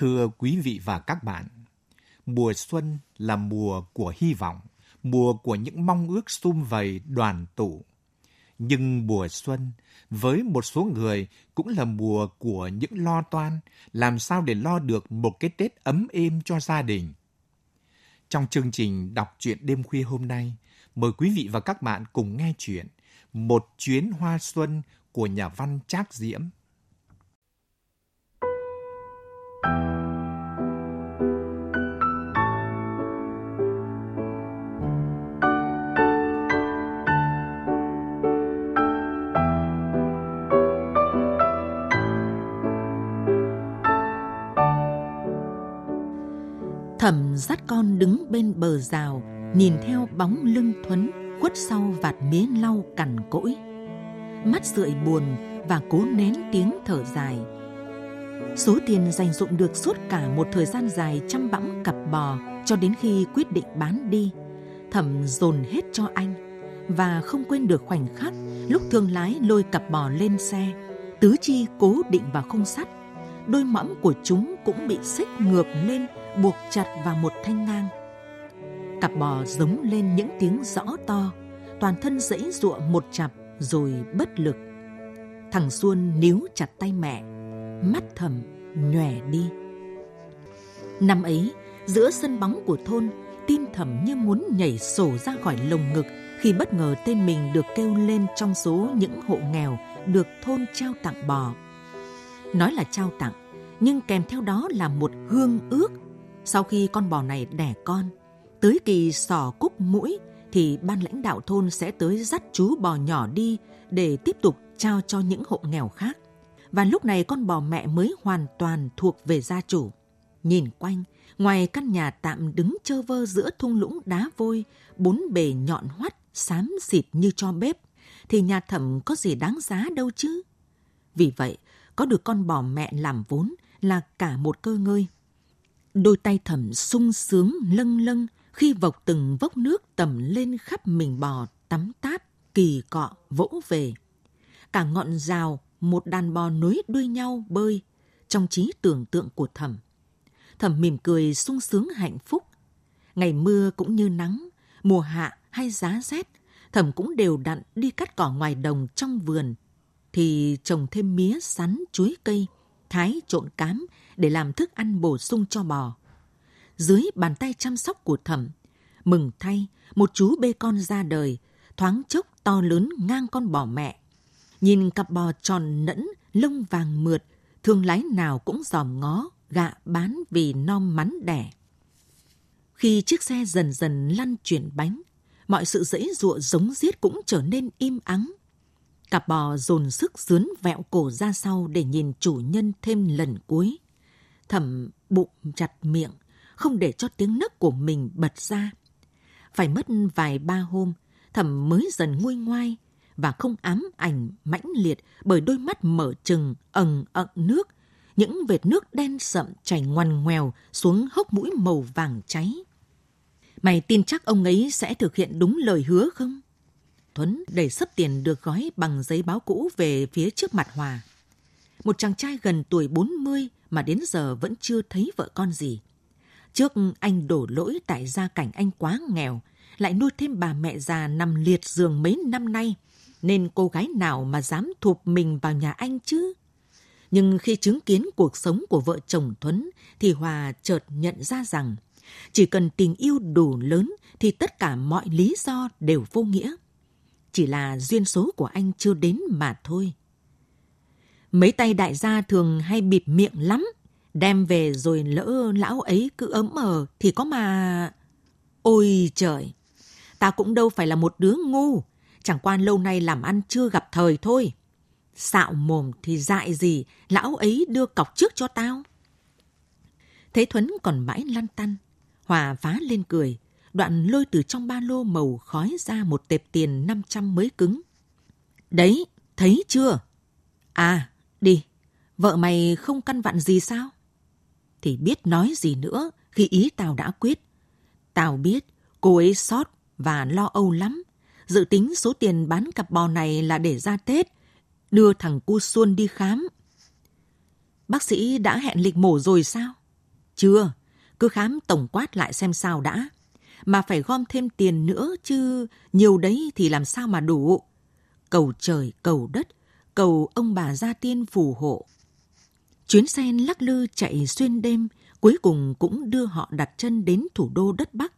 Thưa quý vị và các bạn, mùa xuân là mùa của hy vọng, mùa của những mong ước sum vầy đoàn tụ. Nhưng mùa xuân, với một số người cũng là mùa của những lo toan, làm sao để lo được một cái Tết ấm êm cho gia đình. Trong chương trình đọc truyện đêm khuya hôm nay, mời quý vị và các bạn cùng nghe chuyện Một chuyến hoa xuân của nhà văn Trác Diễm. Thẩm dắt con đứng bên bờ rào, nhìn theo bóng lưng Thuấn khuất sau vạt mía lau cằn cỗi. Mắt rượi buồn và cố nén tiếng thở dài. Số tiền dành dụng được suốt cả một thời gian dài chăm bẵm cặp bò cho đến khi quyết định bán đi. Thẩm dồn hết cho anh và không quên được khoảnh khắc lúc thương lái lôi cặp bò lên xe, tứ chi cố định vào khung sắt. Đôi mõm của chúng cũng bị xích ngược lên buộc chặt vào một thanh ngang. Cặp bò giống lên những tiếng rõ to, toàn thân dãy ruộng một chặp rồi bất lực. Thằng Xuân níu chặt tay mẹ, mắt thầm nhòe đi. Năm ấy, giữa sân bóng của thôn, tim thầm như muốn nhảy sổ ra khỏi lồng ngực khi bất ngờ tên mình được kêu lên trong số những hộ nghèo được thôn trao tặng bò. Nói là trao tặng, nhưng kèm theo đó là một hương ước sau khi con bò này đẻ con, tới kỳ sò cúc mũi thì ban lãnh đạo thôn sẽ tới dắt chú bò nhỏ đi để tiếp tục trao cho những hộ nghèo khác. Và lúc này con bò mẹ mới hoàn toàn thuộc về gia chủ. Nhìn quanh, ngoài căn nhà tạm đứng chơ vơ giữa thung lũng đá vôi, bốn bề nhọn hoắt, xám xịt như cho bếp, thì nhà thẩm có gì đáng giá đâu chứ. Vì vậy, có được con bò mẹ làm vốn là cả một cơ ngơi. Đôi tay thẩm sung sướng lâng lâng khi vọc từng vốc nước tầm lên khắp mình bò tắm táp, kỳ cọ, vỗ về. Cả ngọn rào, một đàn bò nối đuôi nhau bơi trong trí tưởng tượng của thẩm. Thẩm mỉm cười sung sướng hạnh phúc. Ngày mưa cũng như nắng, mùa hạ hay giá rét, thẩm cũng đều đặn đi cắt cỏ ngoài đồng trong vườn. Thì trồng thêm mía, sắn, chuối cây, thái trộn cám để làm thức ăn bổ sung cho bò. Dưới bàn tay chăm sóc của thẩm, mừng thay một chú bê con ra đời, thoáng chốc to lớn ngang con bò mẹ. Nhìn cặp bò tròn nẫn, lông vàng mượt, thương lái nào cũng dòm ngó, gạ bán vì non mắn đẻ. Khi chiếc xe dần dần lăn chuyển bánh, mọi sự dễ dụa giống giết cũng trở nên im ắng. Cặp bò dồn sức dướn vẹo cổ ra sau để nhìn chủ nhân thêm lần cuối. Thẩm bụng chặt miệng, không để cho tiếng nấc của mình bật ra. Phải mất vài ba hôm, thẩm mới dần nguôi ngoai và không ám ảnh mãnh liệt bởi đôi mắt mở trừng, ẩn ẩn nước, những vệt nước đen sậm chảy ngoằn ngoèo xuống hốc mũi màu vàng cháy. Mày tin chắc ông ấy sẽ thực hiện đúng lời hứa không? Thuấn đẩy sấp tiền được gói bằng giấy báo cũ về phía trước mặt Hòa. Một chàng trai gần tuổi 40 mà đến giờ vẫn chưa thấy vợ con gì. Trước anh đổ lỗi tại gia cảnh anh quá nghèo, lại nuôi thêm bà mẹ già nằm liệt giường mấy năm nay, nên cô gái nào mà dám thụp mình vào nhà anh chứ? Nhưng khi chứng kiến cuộc sống của vợ chồng Thuấn thì Hòa chợt nhận ra rằng chỉ cần tình yêu đủ lớn thì tất cả mọi lý do đều vô nghĩa. Chỉ là duyên số của anh chưa đến mà thôi. Mấy tay đại gia thường hay bịp miệng lắm. Đem về rồi lỡ lão ấy cứ ấm mờ thì có mà... Ôi trời! Ta cũng đâu phải là một đứa ngu. Chẳng qua lâu nay làm ăn chưa gặp thời thôi. Xạo mồm thì dại gì, lão ấy đưa cọc trước cho tao. Thế Thuấn còn mãi lăn tăn. Hòa phá lên cười, đoạn lôi từ trong ba lô màu khói ra một tệp tiền 500 mới cứng. Đấy, thấy chưa? À, đi, vợ mày không căn vặn gì sao? Thì biết nói gì nữa khi ý tao đã quyết. Tao biết cô ấy sót và lo âu lắm. Dự tính số tiền bán cặp bò này là để ra Tết, đưa thằng cu Xuân đi khám. Bác sĩ đã hẹn lịch mổ rồi sao? Chưa, cứ khám tổng quát lại xem sao đã. Mà phải gom thêm tiền nữa chứ, nhiều đấy thì làm sao mà đủ. Cầu trời, cầu đất, cầu ông bà gia tiên phù hộ. Chuyến xe lắc lư chạy xuyên đêm, cuối cùng cũng đưa họ đặt chân đến thủ đô đất Bắc.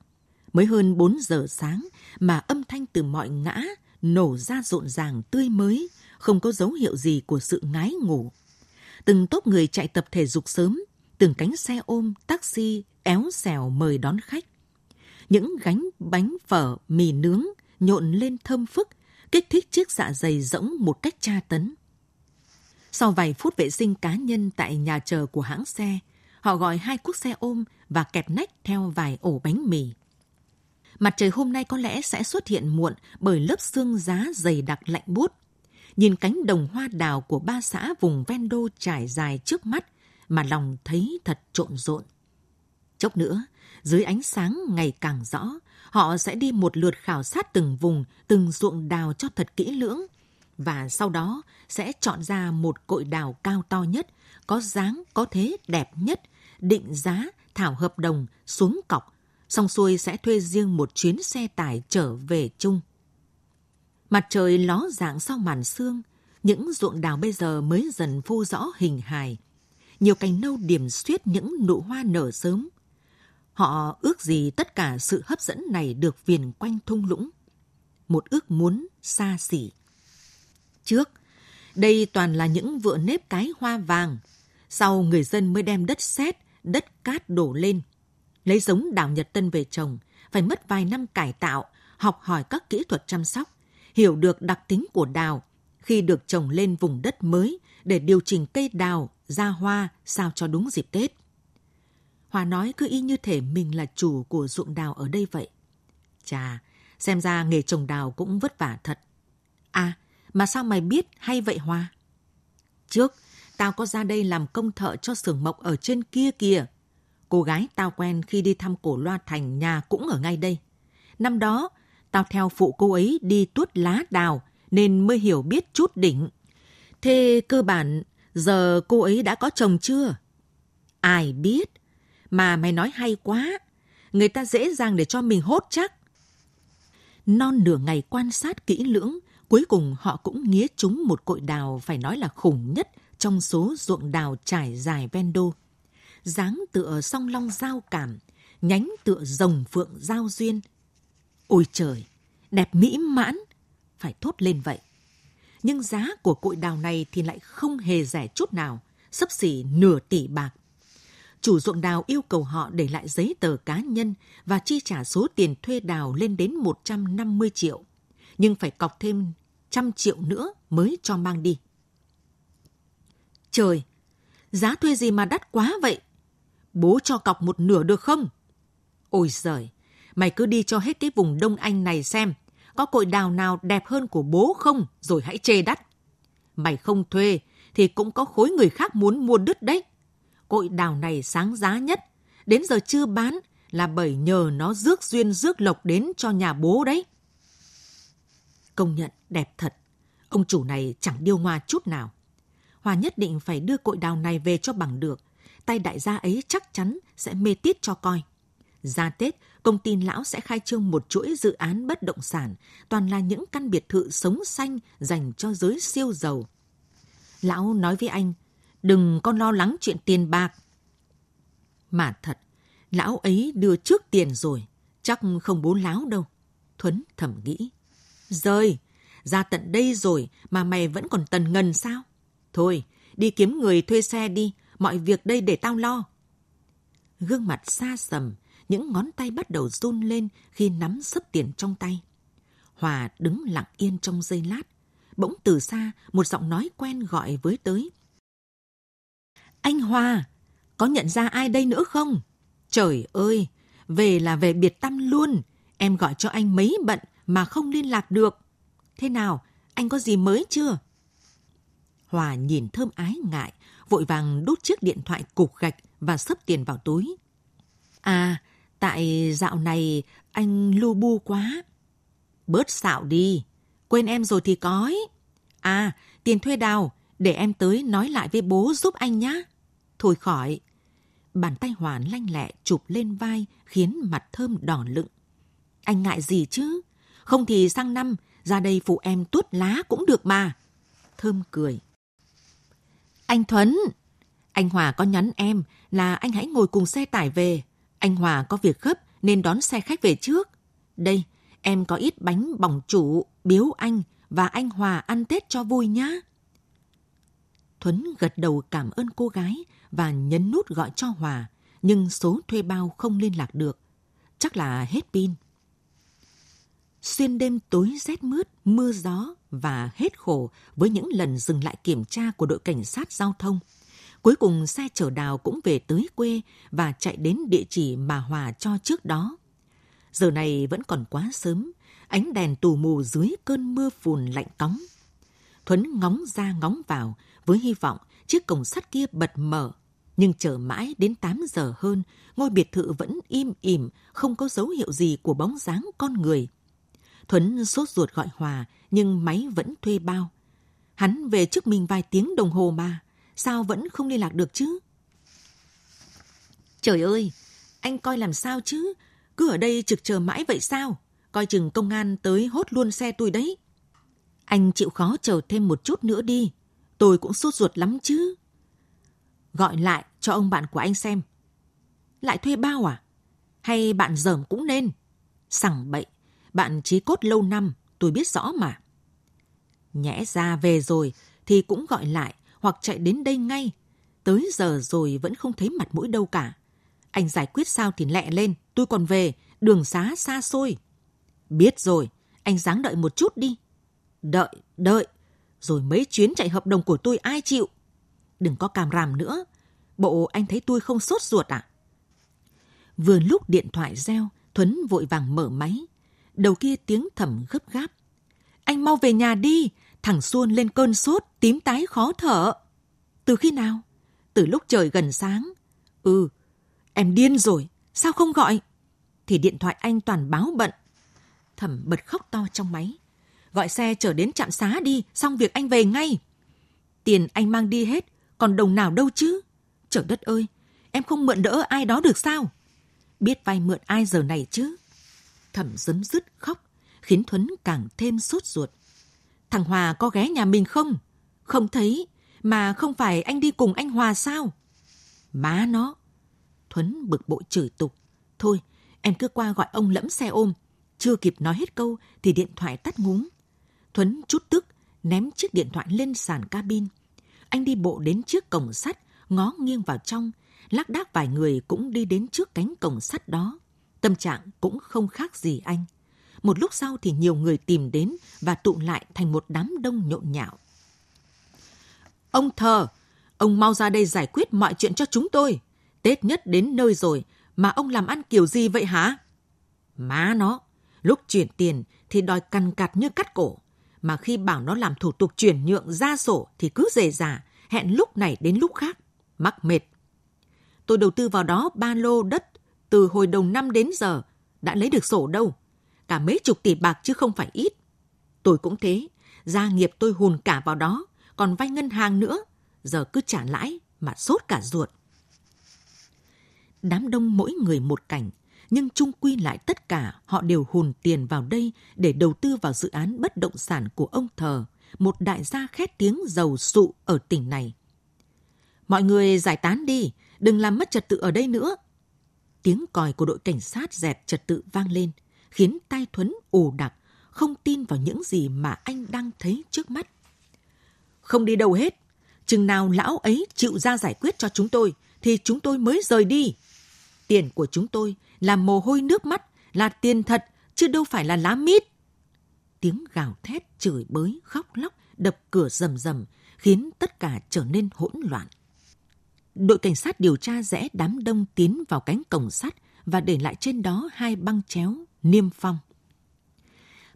Mới hơn 4 giờ sáng mà âm thanh từ mọi ngã nổ ra rộn ràng tươi mới, không có dấu hiệu gì của sự ngái ngủ. Từng tốp người chạy tập thể dục sớm, từng cánh xe ôm, taxi, éo xèo mời đón khách. Những gánh bánh phở, mì nướng nhộn lên thơm phức, kích thích chiếc dạ dày rỗng một cách tra tấn. Sau vài phút vệ sinh cá nhân tại nhà chờ của hãng xe, họ gọi hai cuốc xe ôm và kẹp nách theo vài ổ bánh mì. Mặt trời hôm nay có lẽ sẽ xuất hiện muộn bởi lớp sương giá dày đặc lạnh buốt. Nhìn cánh đồng hoa đào của ba xã vùng ven đô trải dài trước mắt mà lòng thấy thật trộn rộn. Chốc nữa, dưới ánh sáng ngày càng rõ, họ sẽ đi một lượt khảo sát từng vùng, từng ruộng đào cho thật kỹ lưỡng, và sau đó sẽ chọn ra một cội đào cao to nhất, có dáng, có thế đẹp nhất, định giá, thảo hợp đồng, xuống cọc, xong xuôi sẽ thuê riêng một chuyến xe tải trở về chung. Mặt trời ló dạng sau màn sương, những ruộng đào bây giờ mới dần phô rõ hình hài. Nhiều cành nâu điểm xuyết những nụ hoa nở sớm. Họ ước gì tất cả sự hấp dẫn này được viền quanh thung lũng. Một ước muốn xa xỉ. Trước, đây toàn là những vựa nếp cái hoa vàng. Sau người dân mới đem đất sét, đất cát đổ lên. Lấy giống đào Nhật Tân về trồng, phải mất vài năm cải tạo, học hỏi các kỹ thuật chăm sóc, hiểu được đặc tính của đào khi được trồng lên vùng đất mới để điều chỉnh cây đào ra hoa sao cho đúng dịp Tết. Hòa nói cứ y như thể mình là chủ của ruộng đào ở đây vậy. Chà, xem ra nghề trồng đào cũng vất vả thật. À, mà sao mày biết hay vậy hòa? Trước, tao có ra đây làm công thợ cho xưởng mộc ở trên kia kìa. Cô gái tao quen khi đi thăm cổ loa thành nhà cũng ở ngay đây. Năm đó, tao theo phụ cô ấy đi tuốt lá đào nên mới hiểu biết chút đỉnh. Thế cơ bản, giờ cô ấy đã có chồng chưa? Ai biết, mà mày nói hay quá. Người ta dễ dàng để cho mình hốt chắc. Non nửa ngày quan sát kỹ lưỡng, cuối cùng họ cũng nghía trúng một cội đào phải nói là khủng nhất trong số ruộng đào trải dài ven đô. dáng tựa song long giao cảm, nhánh tựa rồng phượng giao duyên. Ôi trời, đẹp mỹ mãn, phải thốt lên vậy. Nhưng giá của cội đào này thì lại không hề rẻ chút nào, sấp xỉ nửa tỷ bạc chủ ruộng đào yêu cầu họ để lại giấy tờ cá nhân và chi trả số tiền thuê đào lên đến 150 triệu, nhưng phải cọc thêm trăm triệu nữa mới cho mang đi. Trời, giá thuê gì mà đắt quá vậy? Bố cho cọc một nửa được không? Ôi giời, mày cứ đi cho hết cái vùng Đông Anh này xem, có cội đào nào đẹp hơn của bố không, rồi hãy chê đắt. Mày không thuê thì cũng có khối người khác muốn mua đứt đấy cội đào này sáng giá nhất, đến giờ chưa bán là bởi nhờ nó rước duyên rước lộc đến cho nhà bố đấy. Công nhận đẹp thật, ông chủ này chẳng điêu ngoa chút nào. Hòa nhất định phải đưa cội đào này về cho bằng được, tay đại gia ấy chắc chắn sẽ mê tít cho coi. Ra Tết, công ty lão sẽ khai trương một chuỗi dự án bất động sản, toàn là những căn biệt thự sống xanh dành cho giới siêu giàu. Lão nói với anh, đừng con lo lắng chuyện tiền bạc. Mà thật, lão ấy đưa trước tiền rồi, Chắc không bố láo đâu. Thuấn thầm nghĩ. Rời, ra tận đây rồi mà mày vẫn còn tần ngần sao? Thôi, đi kiếm người thuê xe đi, mọi việc đây để tao lo. Gương mặt xa sầm, những ngón tay bắt đầu run lên khi nắm sấp tiền trong tay. Hòa đứng lặng yên trong giây lát. Bỗng từ xa, một giọng nói quen gọi với tới. Anh Hòa, có nhận ra ai đây nữa không? Trời ơi, về là về biệt tâm luôn. Em gọi cho anh mấy bận mà không liên lạc được. Thế nào, anh có gì mới chưa? Hòa nhìn thơm ái ngại, vội vàng đút chiếc điện thoại cục gạch và sấp tiền vào túi. À, tại dạo này anh lu bu quá. Bớt xạo đi, quên em rồi thì có ấy. À, tiền thuê đào, để em tới nói lại với bố giúp anh nhá. Thôi khỏi. Bàn tay Hòa lanh lẹ chụp lên vai khiến mặt thơm đỏ lựng. Anh ngại gì chứ? Không thì sang năm ra đây phụ em tuốt lá cũng được mà. Thơm cười. Anh Thuấn, anh Hòa có nhắn em là anh hãy ngồi cùng xe tải về. Anh Hòa có việc gấp nên đón xe khách về trước. Đây, em có ít bánh bỏng chủ, biếu anh và anh Hòa ăn Tết cho vui nhá. Thuấn gật đầu cảm ơn cô gái và nhấn nút gọi cho Hòa, nhưng số thuê bao không liên lạc được. Chắc là hết pin. Xuyên đêm tối rét mướt, mưa gió và hết khổ với những lần dừng lại kiểm tra của đội cảnh sát giao thông. Cuối cùng xe chở đào cũng về tới quê và chạy đến địa chỉ mà Hòa cho trước đó. Giờ này vẫn còn quá sớm, ánh đèn tù mù dưới cơn mưa phùn lạnh cóng. Thuấn ngóng ra ngóng vào với hy vọng chiếc cổng sắt kia bật mở. Nhưng chờ mãi đến 8 giờ hơn, ngôi biệt thự vẫn im ỉm, không có dấu hiệu gì của bóng dáng con người. Thuấn sốt ruột gọi Hòa, nhưng máy vẫn thuê bao. Hắn về trước mình vài tiếng đồng hồ mà, sao vẫn không liên lạc được chứ? Trời ơi, anh coi làm sao chứ? Cứ ở đây trực chờ mãi vậy sao? Coi chừng công an tới hốt luôn xe tôi đấy. Anh chịu khó chờ thêm một chút nữa đi. Tôi cũng sốt ruột lắm chứ. Gọi lại cho ông bạn của anh xem. Lại thuê bao à? Hay bạn dởm cũng nên? Sẳng bậy, bạn trí cốt lâu năm, tôi biết rõ mà. Nhẽ ra về rồi thì cũng gọi lại hoặc chạy đến đây ngay. Tới giờ rồi vẫn không thấy mặt mũi đâu cả. Anh giải quyết sao thì lẹ lên, tôi còn về, đường xá xa xôi. Biết rồi, anh dáng đợi một chút đi. Đợi, đợi, rồi mấy chuyến chạy hợp đồng của tôi ai chịu? Đừng có càm ràm nữa. Bộ anh thấy tôi không sốt ruột à? Vừa lúc điện thoại reo, Thuấn vội vàng mở máy. Đầu kia tiếng thầm gấp gáp. Anh mau về nhà đi, thằng Xuân lên cơn sốt, tím tái khó thở. Từ khi nào? Từ lúc trời gần sáng. Ừ, em điên rồi, sao không gọi? Thì điện thoại anh toàn báo bận. Thẩm bật khóc to trong máy. Gọi xe chở đến trạm xá đi, xong việc anh về ngay. Tiền anh mang đi hết, còn đồng nào đâu chứ? Trời đất ơi, em không mượn đỡ ai đó được sao? Biết vay mượn ai giờ này chứ? Thẩm dấm dứt khóc, khiến Thuấn càng thêm sốt ruột. Thằng Hòa có ghé nhà mình không? Không thấy, mà không phải anh đi cùng anh Hòa sao? Má nó! Thuấn bực bội chửi tục. Thôi, em cứ qua gọi ông lẫm xe ôm. Chưa kịp nói hết câu thì điện thoại tắt ngúm. Thuấn chút tức, ném chiếc điện thoại lên sàn cabin. Anh đi bộ đến trước cổng sắt, ngó nghiêng vào trong. Lác đác vài người cũng đi đến trước cánh cổng sắt đó. Tâm trạng cũng không khác gì anh. Một lúc sau thì nhiều người tìm đến và tụ lại thành một đám đông nhộn nhạo. Ông thờ, ông mau ra đây giải quyết mọi chuyện cho chúng tôi. Tết nhất đến nơi rồi, mà ông làm ăn kiểu gì vậy hả? Má nó, lúc chuyển tiền thì đòi cằn cặt như cắt cổ. Mà khi bảo nó làm thủ tục chuyển nhượng ra sổ thì cứ dề dà, hẹn lúc này đến lúc khác. Mắc mệt. Tôi đầu tư vào đó ba lô đất từ hồi đầu năm đến giờ, đã lấy được sổ đâu. Cả mấy chục tỷ bạc chứ không phải ít. Tôi cũng thế, gia nghiệp tôi hùn cả vào đó, còn vay ngân hàng nữa. Giờ cứ trả lãi mà sốt cả ruột. Đám đông mỗi người một cảnh, nhưng chung quy lại tất cả họ đều hùn tiền vào đây để đầu tư vào dự án bất động sản của ông Thờ, một đại gia khét tiếng giàu sụ ở tỉnh này. Mọi người giải tán đi, đừng làm mất trật tự ở đây nữa. Tiếng còi của đội cảnh sát dẹp trật tự vang lên, khiến tai Thuấn ù đặc, không tin vào những gì mà anh đang thấy trước mắt. Không đi đâu hết, chừng nào lão ấy chịu ra giải quyết cho chúng tôi, thì chúng tôi mới rời đi. Tiền của chúng tôi là mồ hôi nước mắt, là tiền thật, chứ đâu phải là lá mít. Tiếng gào thét, chửi bới, khóc lóc, đập cửa rầm rầm, khiến tất cả trở nên hỗn loạn. Đội cảnh sát điều tra rẽ đám đông tiến vào cánh cổng sắt và để lại trên đó hai băng chéo, niêm phong.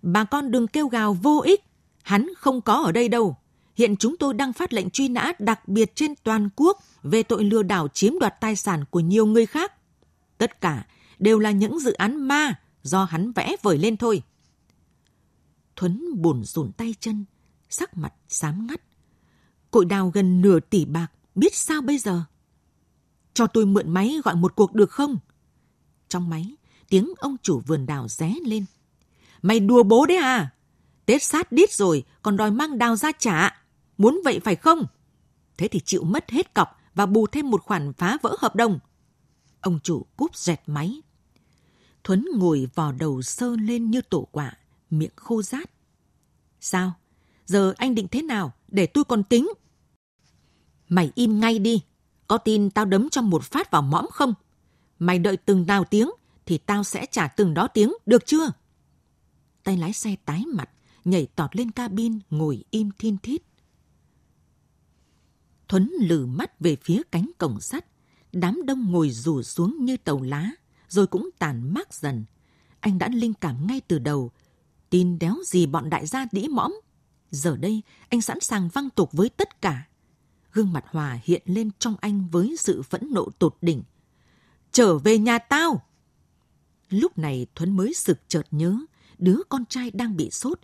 Bà con đừng kêu gào vô ích, hắn không có ở đây đâu. Hiện chúng tôi đang phát lệnh truy nã đặc biệt trên toàn quốc về tội lừa đảo chiếm đoạt tài sản của nhiều người khác. Tất cả đều là những dự án ma do hắn vẽ vời lên thôi. Thuấn buồn rùn tay chân, sắc mặt xám ngắt. Cội đào gần nửa tỷ bạc, biết sao bây giờ? Cho tôi mượn máy gọi một cuộc được không? Trong máy, tiếng ông chủ vườn đào ré lên. Mày đùa bố đấy à? Tết sát đít rồi, còn đòi mang đào ra trả. Muốn vậy phải không? Thế thì chịu mất hết cọc và bù thêm một khoản phá vỡ hợp đồng. Ông chủ cúp dẹt máy. Thuấn ngồi vò đầu sơ lên như tổ quả, miệng khô rát. Sao? Giờ anh định thế nào để tôi còn tính? Mày im ngay đi. Có tin tao đấm cho một phát vào mõm không? Mày đợi từng nào tiếng thì tao sẽ trả từng đó tiếng, được chưa? Tay lái xe tái mặt, nhảy tọt lên cabin, ngồi im thiên thít. Thuấn lử mắt về phía cánh cổng sắt. Đám đông ngồi rủ xuống như tàu lá, rồi cũng tàn mát dần. Anh đã linh cảm ngay từ đầu. Tin đéo gì bọn đại gia đĩ mõm. Giờ đây, anh sẵn sàng văng tục với tất cả. Gương mặt Hòa hiện lên trong anh với sự phẫn nộ tột đỉnh. Trở về nhà tao! Lúc này Thuấn mới sực chợt nhớ đứa con trai đang bị sốt.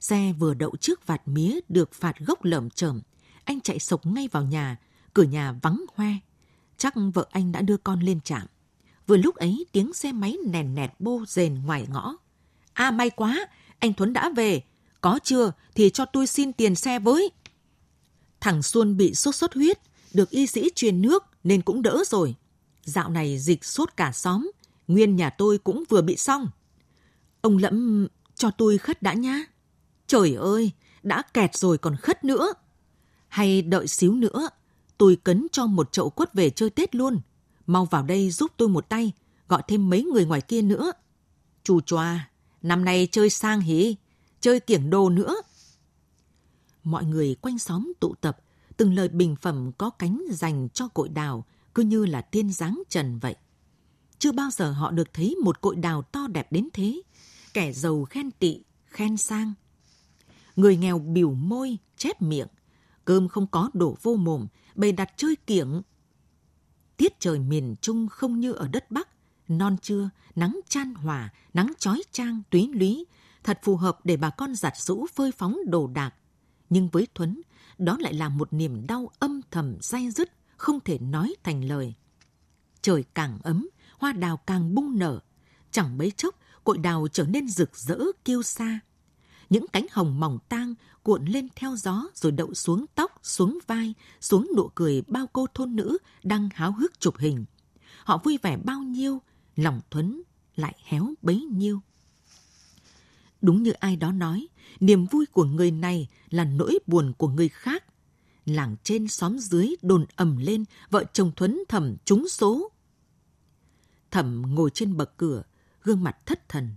Xe vừa đậu trước vạt mía được phạt gốc lởm chởm. Anh chạy sộc ngay vào nhà, cửa nhà vắng hoe. Chắc vợ anh đã đưa con lên trạm. Vừa lúc ấy tiếng xe máy nèn nẹt bô rền ngoài ngõ. À may quá, anh Thuấn đã về. Có chưa thì cho tôi xin tiền xe với. Thằng Xuân bị sốt xuất huyết, được y sĩ truyền nước nên cũng đỡ rồi. Dạo này dịch sốt cả xóm, nguyên nhà tôi cũng vừa bị xong. Ông Lẫm cho tôi khất đã nhá. Trời ơi, đã kẹt rồi còn khất nữa. Hay đợi xíu nữa, tôi cấn cho một chậu quất về chơi Tết luôn. Mau vào đây giúp tôi một tay, gọi thêm mấy người ngoài kia nữa. Chù choa, năm nay chơi sang hỉ, chơi kiểng đồ nữa. Mọi người quanh xóm tụ tập, từng lời bình phẩm có cánh dành cho cội đào, cứ như là tiên dáng trần vậy. Chưa bao giờ họ được thấy một cội đào to đẹp đến thế, kẻ giàu khen tị, khen sang. Người nghèo biểu môi, chép miệng, cơm không có đổ vô mồm, bày đặt chơi kiểng. Tiết trời miền Trung không như ở đất Bắc, non trưa, nắng chan hòa, nắng chói chang, túy lúy, thật phù hợp để bà con giặt rũ phơi phóng đồ đạc. Nhưng với Thuấn, đó lại là một niềm đau âm thầm dai dứt, không thể nói thành lời. Trời càng ấm, hoa đào càng bung nở. Chẳng mấy chốc, cội đào trở nên rực rỡ kiêu xa. Những cánh hồng mỏng tang cuộn lên theo gió rồi đậu xuống tóc, xuống vai, xuống nụ cười bao cô thôn nữ đang háo hức chụp hình. Họ vui vẻ bao nhiêu, lòng Thuấn lại héo bấy nhiêu. Đúng như ai đó nói, niềm vui của người này là nỗi buồn của người khác. Làng trên xóm dưới đồn ầm lên, vợ chồng Thuấn thầm trúng số. Thẩm ngồi trên bậc cửa, gương mặt thất thần.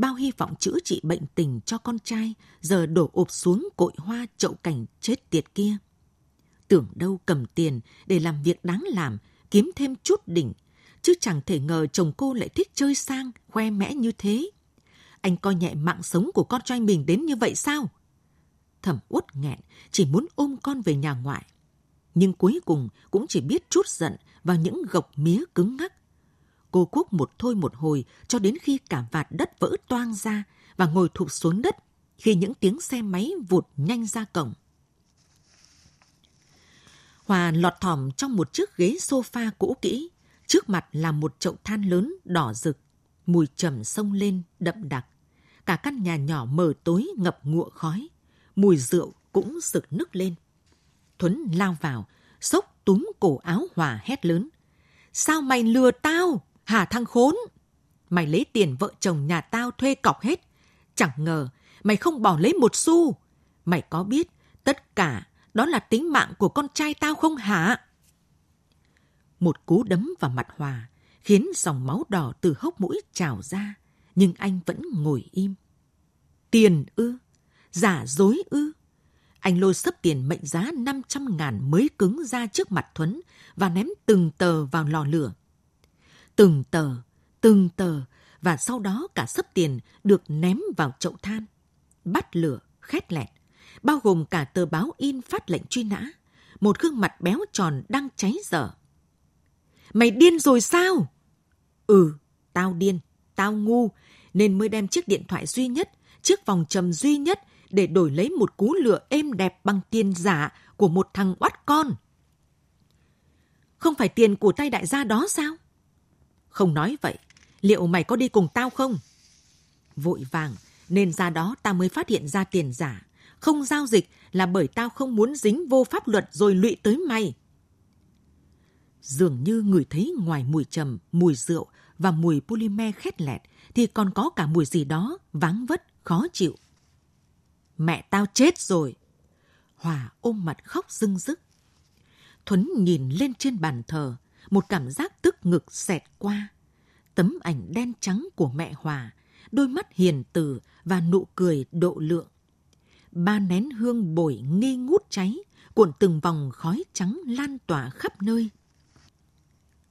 Bao hy vọng chữa trị bệnh tình cho con trai giờ đổ ụp xuống cội hoa chậu cảnh chết tiệt kia. Tưởng đâu cầm tiền để làm việc đáng làm, kiếm thêm chút đỉnh, chứ chẳng thể ngờ chồng cô lại thích chơi sang, khoe mẽ như thế. Anh coi nhẹ mạng sống của con trai mình đến như vậy sao? Thẩm uất nghẹn, chỉ muốn ôm con về nhà ngoại. Nhưng cuối cùng cũng chỉ biết chút giận vào những gộc mía cứng ngắc Cô cuốc một thôi một hồi cho đến khi cả vạt đất vỡ toang ra và ngồi thụp xuống đất khi những tiếng xe máy vụt nhanh ra cổng. Hòa lọt thỏm trong một chiếc ghế sofa cũ kỹ, trước mặt là một chậu than lớn đỏ rực, mùi trầm sông lên đậm đặc. Cả căn nhà nhỏ mờ tối ngập ngụa khói, mùi rượu cũng rực nức lên. Thuấn lao vào, sốc túm cổ áo Hòa hét lớn. Sao mày lừa tao? Hà thằng khốn! Mày lấy tiền vợ chồng nhà tao thuê cọc hết. Chẳng ngờ mày không bỏ lấy một xu. Mày có biết tất cả đó là tính mạng của con trai tao không hả? Một cú đấm vào mặt Hòa khiến dòng máu đỏ từ hốc mũi trào ra, nhưng anh vẫn ngồi im. Tiền ư? Giả dối ư? Anh lôi sấp tiền mệnh giá 500 ngàn mới cứng ra trước mặt Thuấn và ném từng tờ vào lò lửa. Từng tờ, từng tờ và sau đó cả sấp tiền được ném vào chậu than. Bắt lửa, khét lẹt, bao gồm cả tờ báo in phát lệnh truy nã. Một gương mặt béo tròn đang cháy dở. Mày điên rồi sao? Ừ, tao điên, tao ngu, nên mới đem chiếc điện thoại duy nhất, chiếc vòng trầm duy nhất để đổi lấy một cú lửa êm đẹp bằng tiền giả của một thằng oắt con. Không phải tiền của tay đại gia đó sao? Không nói vậy, liệu mày có đi cùng tao không? Vội vàng, nên ra đó tao mới phát hiện ra tiền giả. Không giao dịch là bởi tao không muốn dính vô pháp luật rồi lụy tới mày. Dường như người thấy ngoài mùi trầm, mùi rượu và mùi polymer khét lẹt thì còn có cả mùi gì đó váng vất, khó chịu. Mẹ tao chết rồi. Hòa ôm mặt khóc rưng rức. Thuấn nhìn lên trên bàn thờ, một cảm giác tức ngực xẹt qua. Tấm ảnh đen trắng của mẹ Hòa, đôi mắt hiền từ và nụ cười độ lượng. Ba nén hương bổi nghi ngút cháy, cuộn từng vòng khói trắng lan tỏa khắp nơi.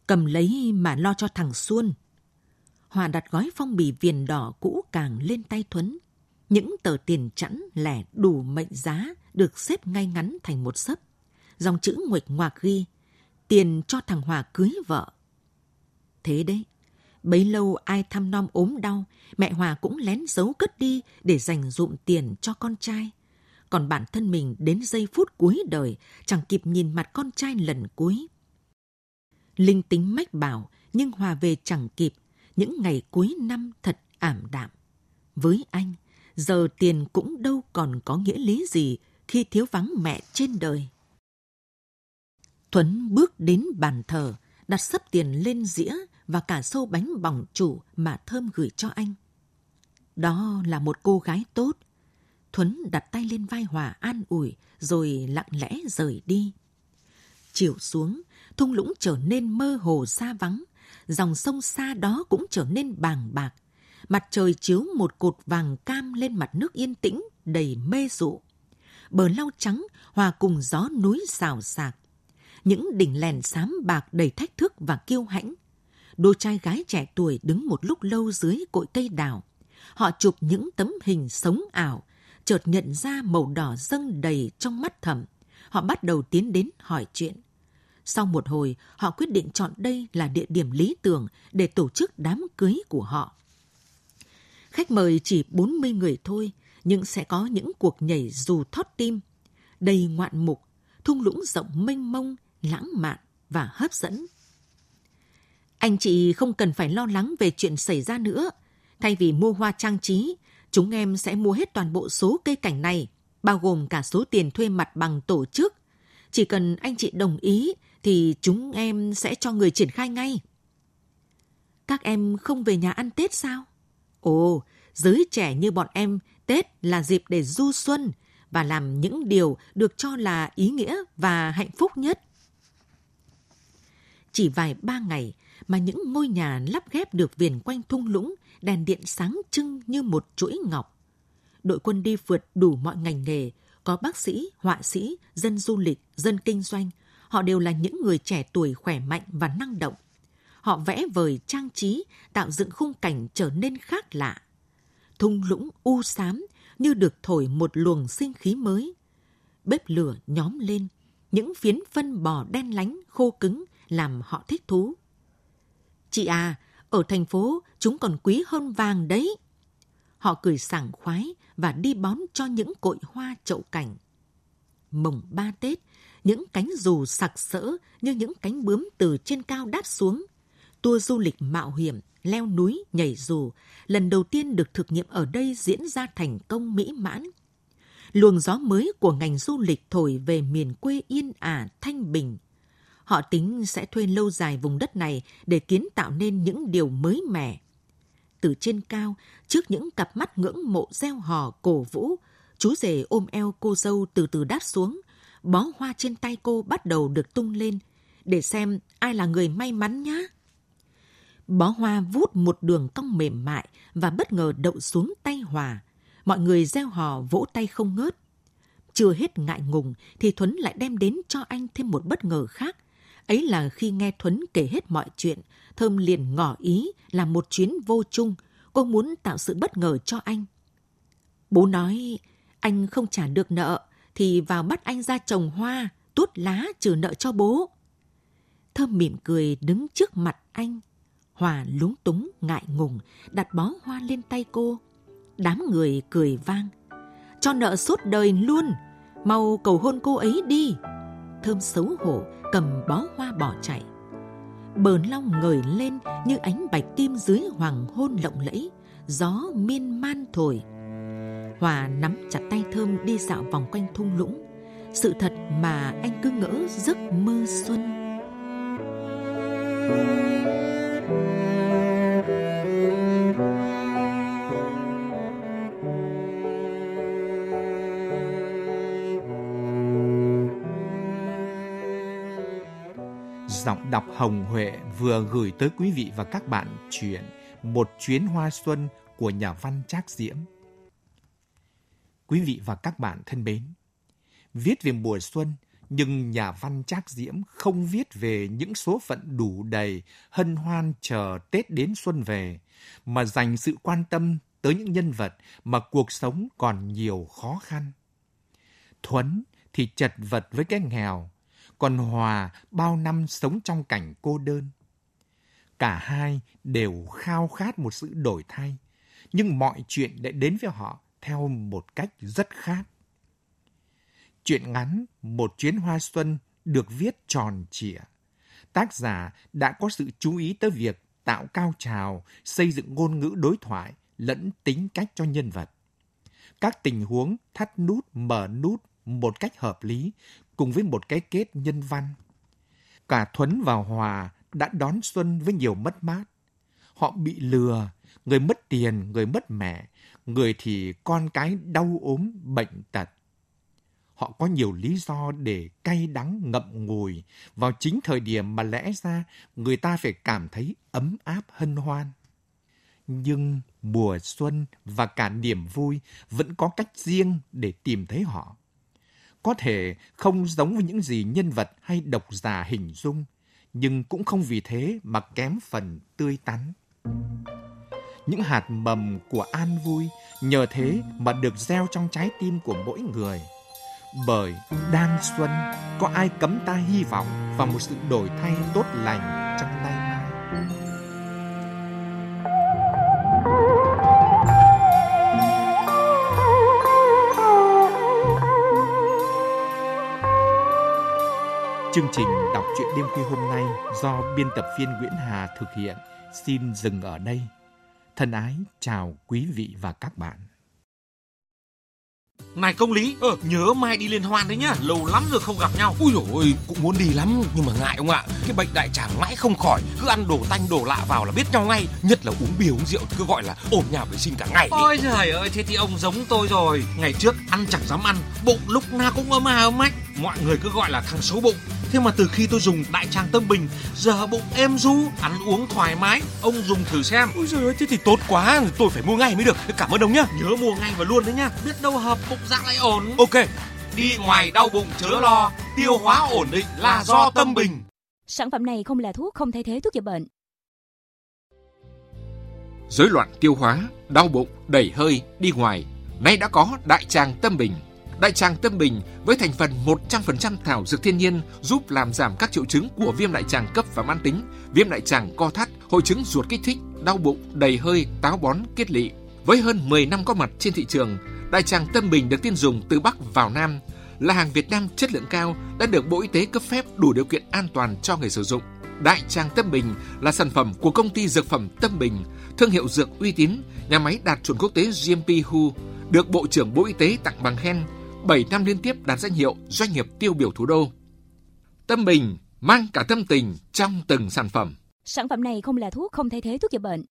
Cầm lấy mà lo cho thằng Xuân. Hòa đặt gói phong bì viền đỏ cũ càng lên tay Thuấn. Những tờ tiền chẵn lẻ đủ mệnh giá được xếp ngay ngắn thành một sấp. Dòng chữ nguệch ngoạc ghi, tiền cho thằng Hòa cưới vợ. Thế đấy, bấy lâu ai thăm nom ốm đau, mẹ Hòa cũng lén giấu cất đi để dành dụm tiền cho con trai. Còn bản thân mình đến giây phút cuối đời chẳng kịp nhìn mặt con trai lần cuối. Linh tính mách bảo, nhưng Hòa về chẳng kịp. Những ngày cuối năm thật ảm đạm. Với anh, giờ tiền cũng đâu còn có nghĩa lý gì khi thiếu vắng mẹ trên đời. Thuấn bước đến bàn thờ, đặt sấp tiền lên dĩa và cả sâu bánh bỏng chủ mà Thơm gửi cho anh. Đó là một cô gái tốt. Thuấn đặt tay lên vai Hòa an ủi rồi lặng lẽ rời đi. Chiều xuống, thung lũng trở nên mơ hồ xa vắng, dòng sông xa đó cũng trở nên bàng bạc. Mặt trời chiếu một cột vàng cam lên mặt nước yên tĩnh, đầy mê dụ. Bờ lau trắng hòa cùng gió núi xào xạc. Những đỉnh lèn xám bạc đầy thách thức và kiêu hãnh. Đôi trai gái trẻ tuổi đứng một lúc lâu dưới cội cây đào. Họ chụp những tấm hình sống ảo, chợt nhận ra màu đỏ dâng đầy trong mắt thầm. Họ bắt đầu tiến đến hỏi chuyện. Sau một hồi, họ quyết định chọn đây là địa điểm lý tưởng để tổ chức đám cưới của họ. Khách mời chỉ 40 người thôi, nhưng sẽ có những cuộc nhảy dù thót tim, đầy ngoạn mục, thung lũng rộng mênh mông, lãng mạn và hấp dẫn. Anh chị không cần phải lo lắng về chuyện xảy ra nữa. Thay vì mua hoa trang trí, chúng em sẽ mua hết toàn bộ số cây cảnh này, bao gồm cả số tiền thuê mặt bằng tổ chức. Chỉ cần anh chị đồng ý thì chúng em sẽ cho người triển khai ngay. Các em không về nhà ăn Tết sao? Ồ, giới trẻ như bọn em, Tết là dịp để du xuân và làm những điều được cho là ý nghĩa và hạnh phúc nhất. Chỉ vài ba ngày mà những ngôi nhà lắp ghép được viền quanh thung lũng, đèn điện sáng trưng như một chuỗi ngọc. Đội quân đi vượt đủ mọi ngành nghề, có bác sĩ, họa sĩ, dân du lịch, dân kinh doanh, Họ đều là những người trẻ tuổi khỏe mạnh và năng động. Họ vẽ vời trang trí, tạo dựng khung cảnh trở nên khác lạ. Thung lũng u xám như được thổi một luồng sinh khí mới. Bếp lửa nhóm lên, những phiến phân bò đen lánh khô cứng làm họ thích thú. Chị à, ở thành phố chúng còn quý hơn vàng đấy. Họ cười sảng khoái và đi bón cho những cội hoa chậu cảnh. Mồng ba Tết, những cánh dù sặc sỡ như những cánh bướm từ trên cao đáp xuống. Tour du lịch mạo hiểm, leo núi, nhảy dù, lần đầu tiên được thực nghiệm ở đây diễn ra thành công mỹ mãn. Luồng gió mới của ngành du lịch thổi về miền quê yên ả, thanh bình. Họ tính sẽ thuê lâu dài vùng đất này để kiến tạo nên những điều mới mẻ. Từ trên cao, trước những cặp mắt ngưỡng mộ gieo hò cổ vũ, chú rể ôm eo cô dâu từ từ đáp xuống, bó hoa trên tay cô bắt đầu được tung lên, để xem ai là người may mắn nhá. Bó hoa vút một đường cong mềm mại và bất ngờ đậu xuống tay Hòa. Mọi người gieo hò vỗ tay không ngớt. Chưa hết ngại ngùng thì Thuấn lại đem đến cho anh thêm một bất ngờ khác. Ấy là khi nghe Thuấn kể hết mọi chuyện, Thơm liền ngỏ ý là một chuyến vô chung. Cô muốn tạo sự bất ngờ cho anh. Bố nói, anh không trả được nợ, thì vào bắt anh ra trồng hoa, tuốt lá trừ nợ cho bố. Thơm mỉm cười đứng trước mặt anh. Hòa lúng túng, ngại ngùng, đặt bó hoa lên tay cô. Đám người cười vang. Cho nợ suốt đời luôn, mau cầu hôn cô ấy đi. Thơm xấu hổ, cầm bó hoa bỏ chạy. bờn long ngời lên như ánh bạch kim dưới hoàng hôn lộng lẫy, gió miên man thổi. Hòa nắm chặt tay Thơm đi dạo vòng quanh thung lũng. Sự thật mà anh cứ ngỡ giấc mơ xuân. Giọng đọc Hồng Huệ vừa gửi tới quý vị và các bạn chuyện Một chuyến hoa xuân của nhà văn Trác Diễm. Quý vị và các bạn thân mến, viết về mùa xuân nhưng nhà văn Trác Diễm không viết về những số phận đủ đầy, hân hoan chờ Tết đến xuân về, mà dành sự quan tâm tới những nhân vật mà cuộc sống còn nhiều khó khăn. Thuấn thì chật vật với cái nghèo, còn Hòa bao năm sống trong cảnh cô đơn. Cả hai đều khao khát một sự đổi thay, nhưng mọi chuyện lại đến với họ theo một cách rất khác. Chuyện ngắn Một chuyến hoa xuân được viết tròn trịa. Tác giả đã có sự chú ý tới việc tạo cao trào, xây dựng ngôn ngữ đối thoại lẫn tính cách cho nhân vật. Các tình huống thắt nút, mở nút một cách hợp lý cùng với một cái kết nhân văn. Cả Thuấn và Hòa đã đón xuân với nhiều mất mát. Họ bị lừa, người mất tiền, người mất mẹ, người thì con cái đau ốm, bệnh tật. Họ có nhiều lý do để cay đắng ngậm ngùi vào chính thời điểm mà lẽ ra người ta phải cảm thấy ấm áp hân hoan. Nhưng mùa xuân và cả niềm vui vẫn có cách riêng để tìm thấy họ. Có thể không giống với những gì nhân vật hay độc giả hình dung, nhưng cũng không vì thế mà kém phần tươi tắn những hạt mầm của an vui nhờ thế mà được gieo trong trái tim của mỗi người. Bởi đang xuân, có ai cấm ta hy vọng vào một sự đổi thay tốt lành trong tay Chương trình đọc truyện đêm khuya hôm nay do biên tập viên Nguyễn Hà thực hiện xin dừng ở đây. Thân ái chào quý vị và các bạn. Này công lý, ờ, nhớ mai đi liên hoan đấy nhá, lâu lắm rồi không gặp nhau. Ui dồi ôi, cũng muốn đi lắm nhưng mà ngại ông ạ. Cái bệnh đại tràng mãi không khỏi, cứ ăn đồ tanh đồ lạ vào là biết nhau ngay. Nhất là uống bia uống rượu cứ gọi là ôm nhà vệ sinh cả ngày. Ôi trời ơi, thế thì ông giống tôi rồi. Ngày trước ăn chẳng dám ăn, bụng lúc nào cũng ấm à ấm ách. Mọi người cứ gọi là thằng xấu bụng. Thế mà từ khi tôi dùng đại tràng tâm bình, giờ bụng êm du, ăn uống thoải mái. Ông dùng thử xem. Ôi trời ơi, thế thì tốt quá, tôi phải mua ngay mới được. Cảm ơn ông nhá. Nhớ mua ngay và luôn đấy nhá. Biết đâu hợp bụng dạ lại ổn. Ok. Đi ngoài đau bụng chớ lo, tiêu hóa ổn định là do tâm bình. Sản phẩm này không là thuốc, không thay thế thuốc chữa bệnh. Rối loạn tiêu hóa, đau bụng, đầy hơi, đi ngoài, nay đã có đại tràng tâm bình. Đại tràng tâm bình với thành phần 100% thảo dược thiên nhiên giúp làm giảm các triệu chứng của viêm đại tràng cấp và mãn tính, viêm đại tràng co thắt, hội chứng ruột kích thích, đau bụng, đầy hơi, táo bón, kết lị. Với hơn 10 năm có mặt trên thị trường, đại tràng tâm bình được tiên dùng từ Bắc vào Nam, là hàng Việt Nam chất lượng cao đã được Bộ Y tế cấp phép đủ điều kiện an toàn cho người sử dụng. Đại Trang Tâm Bình là sản phẩm của công ty dược phẩm Tâm Bình, thương hiệu dược uy tín, nhà máy đạt chuẩn quốc tế GMP WHO, được Bộ trưởng Bộ Y tế tặng bằng khen 7 năm liên tiếp đạt danh hiệu doanh nghiệp tiêu biểu thủ đô. Tâm Bình mang cả tâm tình trong từng sản phẩm. Sản phẩm này không là thuốc, không thay thế thuốc chữa bệnh.